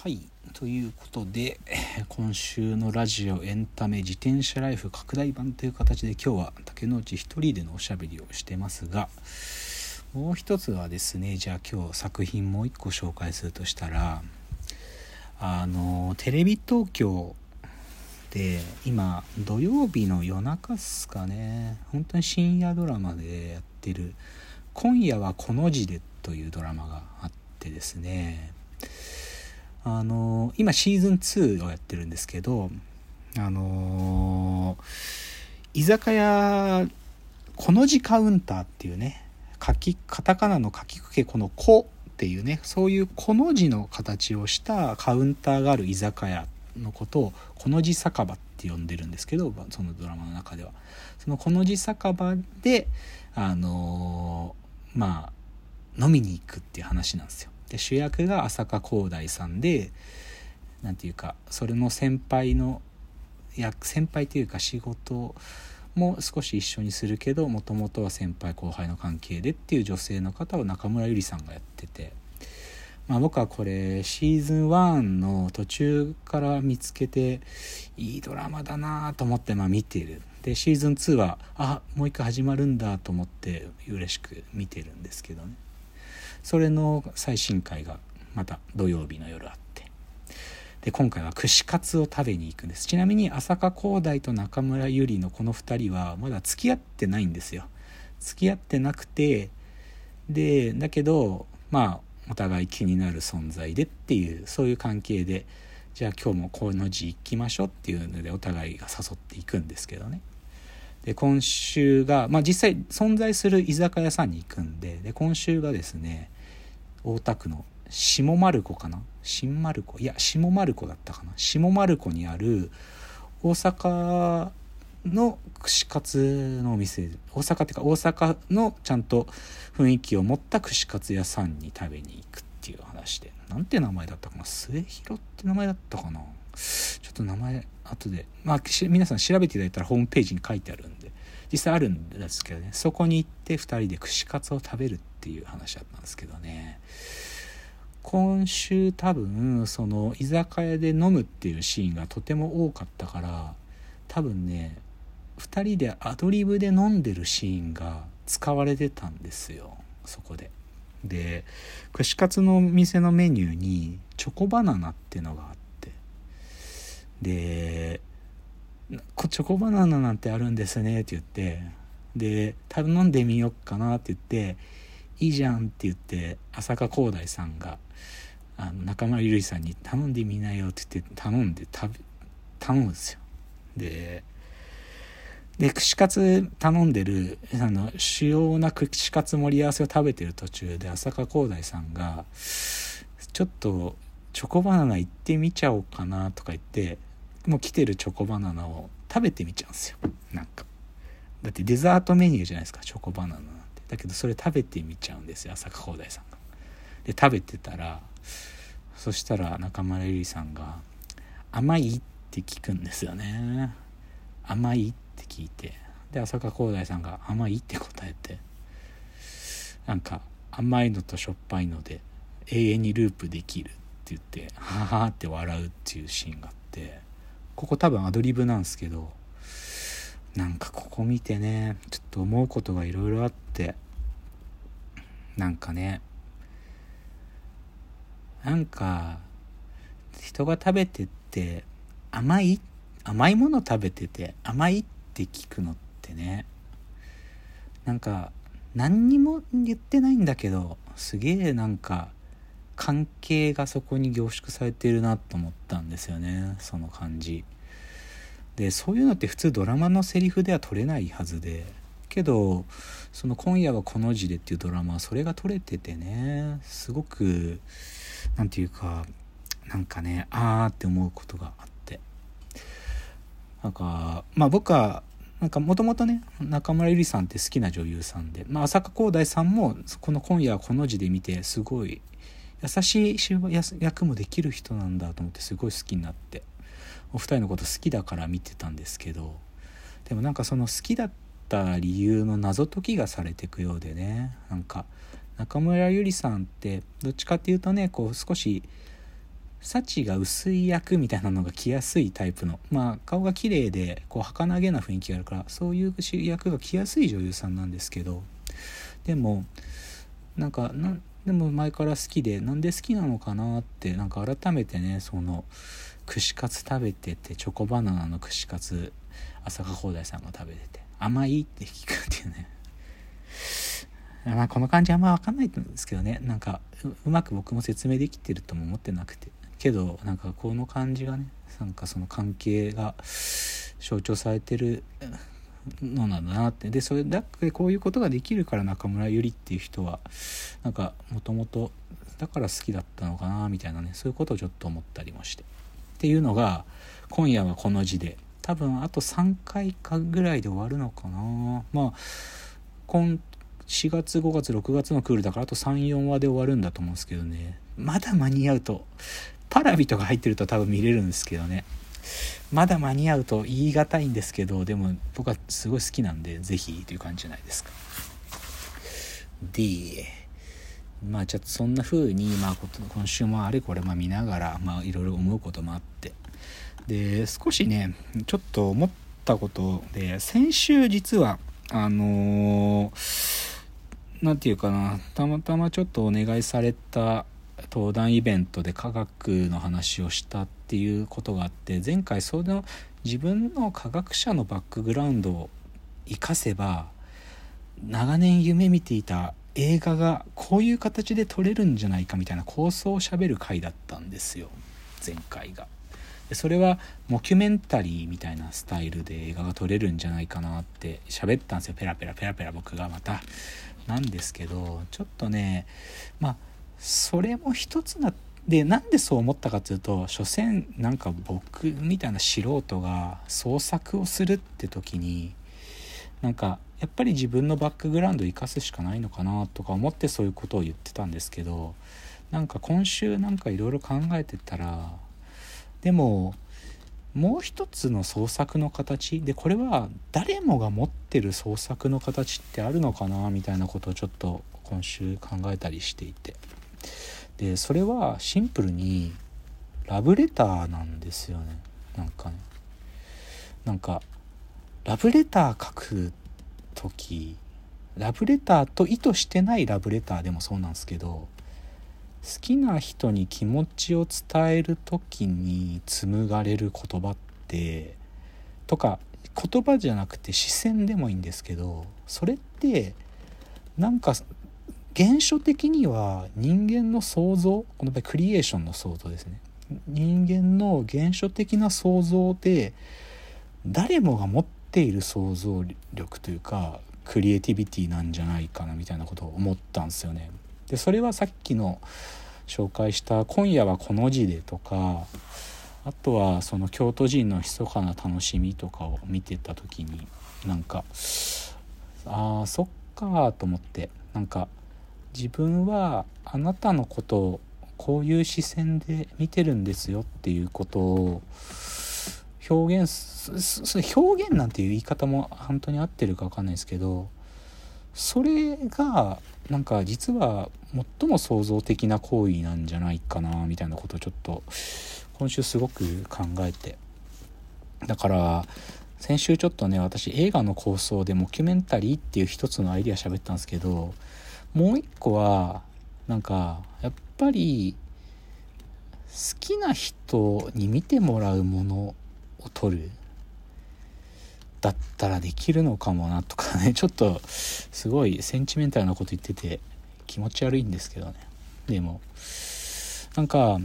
はいということで 今週のラジオエンタメ自転車ライフ拡大版という形で今日は竹之内一人でのおしゃべりをしてますがもう一つはですねじゃあ今日作品もう一個紹介するとしたらあのテレビ東京で今土曜日の夜中っすかね。本当に深夜ドラマでやってる「今夜はこの字で」というドラマがあってですね。あの今シーズン2をやってるんですけどあの居酒屋この字カウンターっていうね書きカタカナの書きくけこの「こ」っていうねそういうこの字の形をしたカウンターがある居酒屋のことをこの字酒場って呼んでるんですけどそのドラマの中では。そのこの字酒場であのまあ飲みに行くっていう話なんですよ。で主役が浅香光大さんで何て言うかそれの先輩の役先輩というか仕事も少し一緒にするけどもともとは先輩後輩の関係でっていう女性の方を中村ゆりさんがやってて、まあ、僕はこれシーズン1の途中から見つけていいドラマだなと思ってまあ見てる。でシーズン2はあもう一回始まるんだと思って嬉しく見てるんですけどね。それの最新回がまた土曜日の夜あって。で今回は串カツを食べに行くんです。ちなみに浅香光大と中村ゆりのこの2人はまだ付き合ってないんですよ。付き合ってなくてでだけどまあお互い気になる存在でっていうそういう関係でじゃあ今日もこの字行きましょうっていうのでお互いが誘っていくんですけどね。で今週が、まあ、実際存在する居酒屋さんに行くんでで今週がですね大田区の下丸子かな？新丸子？いや下丸子だったかな？下丸子にある大阪の串カツのお店大阪っていうか大阪のちゃんと雰囲気を持った串カツ屋さんに食べに行くっていう話で。なんて名前だったかな？末広って名前だったかな？ちょっと名前後でまあ皆さん調べていただいたらホームページに書いてあるんで実際あるんですけどね。そこに行って2人で串カツを食べるっていう話だったんですけどね。今週多分その居酒屋で飲むっていうシーンがとても多かったから多分ね2人でアドリブで飲んでるシーンが使われてたんですよ。そこで。で串カツの店のメニューにチョコバナナっていうのがあってでチョコバナナなんてあるんですねって言ってで頼んでみよっかなって言っていいじゃんって言って浅香光大さんがあの中村ゆりさんに頼んでみなよって言って頼んで食べ頼むんですよ。でで串カツ頼んでるあの主要な串カツ盛り合わせを食べてる途中で浅香光大さんがちょっとチョコバナナ行ってみちゃおうかなとか言ってもう来てるチョコバナナを食べてみちゃうんですよ。なんか。だってデザートメニューじゃないですかチョコバナナなんて。だけどそれ食べてみちゃうんですよ浅香大さんが。で食べてたらそしたら中村ゆりさんが「甘い?」って聞くんですよね甘い？って聞いて。で浅香光大さんが「甘い?」って答えて。なんか甘いのとしょっぱいので永遠にループできるって言って「はは」って笑うっていうシーンがあって。ここ多分アドリブなんですけどなんかここ見てねちょっと思うことがいろいろあってなんかねなんか人が食べてって甘い甘いもの食べてて甘いって聞くのってねなんか何にも言ってないんだけどすげえなんか関係がそこに凝縮されてるなと思ったんですよねその感じ。でそういうのって普通ドラマのセリフでは取れないはずでけどその「今夜はこの字で」っていうドラマはそれが取れててねすごく何て言うかなんかねあーって思うことがあって。なんかまあ僕はなんかもともとね中村ゆりさんって好きな女優さんで、まあ、浅香光大さんもこの「今夜はこの字」で見てすごい優しい役もできる人なんだと思ってすごい好きになってお二人のこと好きだから見てたんですけどでもなんかその好きだった理由の謎解きがされていくようでねなんか中村ゆりさんってどっちかっていうとねこう少し幸が薄い役みたいなのが着やすいタイプのまあ顔が綺麗でこう儚げな雰囲気があるからそういう役が着やすい女優さんなんですけどでもなんかなでも前から好きでなんで好きなのかなってなんか改めてねその串カツ食べててチョコバナナの串カツ浅香広大さんが食べてて甘いって聞くっていうね。まあこの感じあんま分かんないんですけどね。なんかうまく僕も説明できてるとも思ってなくて。けどなんかこの感じがねなんかその関係が象徴されてるのなんだなって。でそれだけこういうことができるから中村ゆりっていう人はなんかもともとだから好きだったのかなみたいなねそういうことをちょっと思ったりもして。っていうのが今夜はこの字で多分あと3回かぐらいで終わるのかな。まあ今4月5月6月のクールだからあと34話で終わるんだと思うんですけどね。まだ間に合うとパラビとか入ってると多分見れるんですけどね。まだ間に合うと言い難いんですけどでも僕はすごい好きなんで是非という感じじゃないですか。でまあちょっとそんな風にまあ今週もあれこれま見ながらまあいろいろ思うこともあって。で少しねちょっと思ったことで先週実はあの何、て言うかなたまたまちょっとお願いされた登壇イベントで科学の話をしたっていうことがあって前回その自分の科学者のバックグラウンドを生かせば長年夢見ていた映画がこういう形で撮れるんじゃないかみたいな構想をしゃべる回だったんですよ前回が。それはモキュメンタリーみたいなスタイルで映画が撮れるんじゃないかなって喋ったんですよペラペラペラペラ僕がまた。なんですけどちょっとねまあそれも一つなでなんでそう思ったかというと所詮なんか僕みたいな素人が創作をするって時になんかやっぱり自分のバックグラウンド生かすしかないのかなとか思ってそういうことを言ってたんですけどなんか今週なんかいろいろ考えてたらでももう一つの創作の形でこれは誰もが持ってる創作の形ってあるのかなみたいなことをちょっと今週考えたりしていて。でそれはシンプルにラブレターなんですよね。なんかね。なんかラブレター書く時ラブレターと意図してないラブレターでもそうなんですけど好きな人に気持ちを伝える時に紡がれる言葉ってとか言葉じゃなくて視線でもいいんですけどそれってなんか原初的には人間の想像この場合クリエーションの想像ですね人間の原初的な想像で誰もが持っている想像力というかクリエイティビティなんじゃないかなみたいなことを思ったんですよね。でそれはさっきの紹介した「今夜はこの字で」とかあとはその京都人の密かな楽しみとかを見てた時になんかああそっかと思ってなんか自分はあなたのことをこういう視線で見てるんですよっていうことを表現表現なんていう言い方も本当に合ってるか分かんないですけどそれがなんか実は最も創造的な行為なんじゃないかなみたいなことをちょっと今週すごく考えて。だから先週ちょっとね私映画の構想でモキュメンタリーっていう一つのアイディア喋ったんですけどもう一個はなんかやっぱり好きな人に見てもらうものを撮るだったらできるのかもなとかねちょっとすごいセンチメンタルなこと言ってて気持ち悪いんですけどね。でもなんか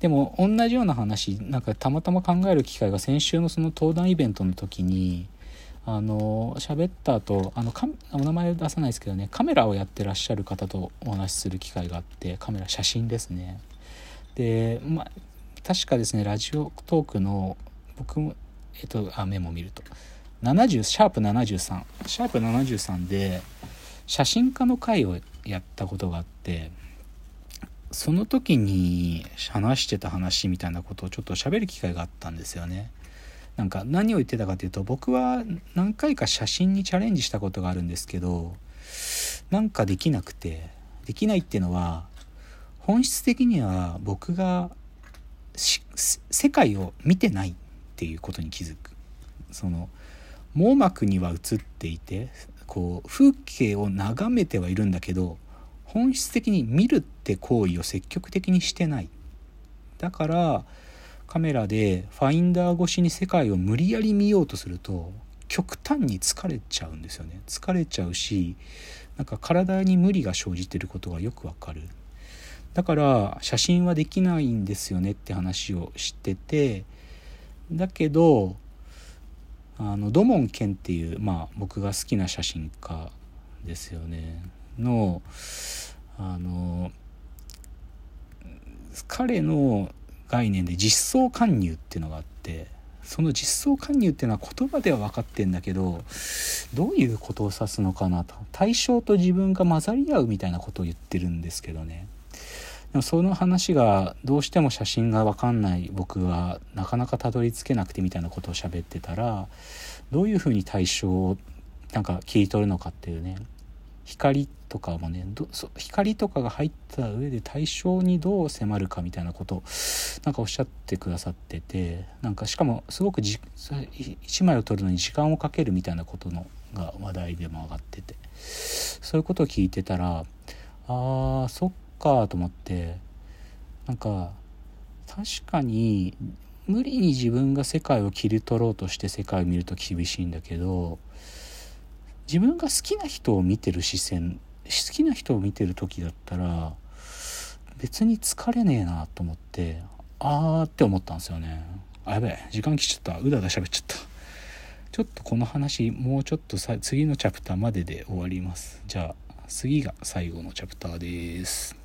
でも同じような話なんかたまたま考える機会が先週のその登壇イベントの時にあの喋った後あのかお名前出さないですけどねカメラをやってらっしゃる方とお話しする機会があってカメラ写真ですね。でま確かですねラジオトークの僕もえっとあメモ見ると。70シャープ73シャープ73で写真家の会をやったことがあってその時に話してた話みたいなことをちょっと喋る機会があったんですよね。なんか何を言ってたかというと僕は何回か写真にチャレンジしたことがあるんですけどなんかできなくてできないっていうのは本質的には僕が世界を見てないっていうことに気づく。その網膜には映っていてこう風景を眺めてはいるんだけど本質的に見るって行為を積極的にしてない。だからカメラでファインダー越しに世界を無理やり見ようとすると極端に疲れちゃうんですよね。疲れちゃうしなんか体に無理が生じてることがよくわかる。だから写真はできないんですよねって話をしててだけどあのドモンケンっていう、まあ、僕が好きな写真家ですよね。のあの彼の概念で実相関入っていうのがあってその実相関入っていうのは言葉では分かってんだけどどういうことを指すのかなと。対象と自分が混ざり合うみたいなことを言ってるんですけどね。でもその話がどうしても写真が分かんない僕はなかなかたどり着けなくてみたいなことを喋ってたらどういうふうに対象をなんか切り取るのかっていうね。光とかもね光とかが入った上で対象にどう迫るかみたいなことなんかおっしゃってくださっててなんかしかもすごくじ1枚を撮るのに時間をかけるみたいなことのが話題でも上がっててそういうことを聞いてたらあーそっかと思ってなんか確かに無理に自分が世界を切り取ろうとして世界を見ると厳しいんだけど自分が好きな人を見てる視線好きな人を見てる時だったら別に疲れねえなと思ってあーって思ったんですよね。あやべえ時間来ちゃった。うだうだ喋っちゃった。ちょっとこの話もうちょっとさ次のチャプターまでで終わります。じゃあ次が最後のチャプターです。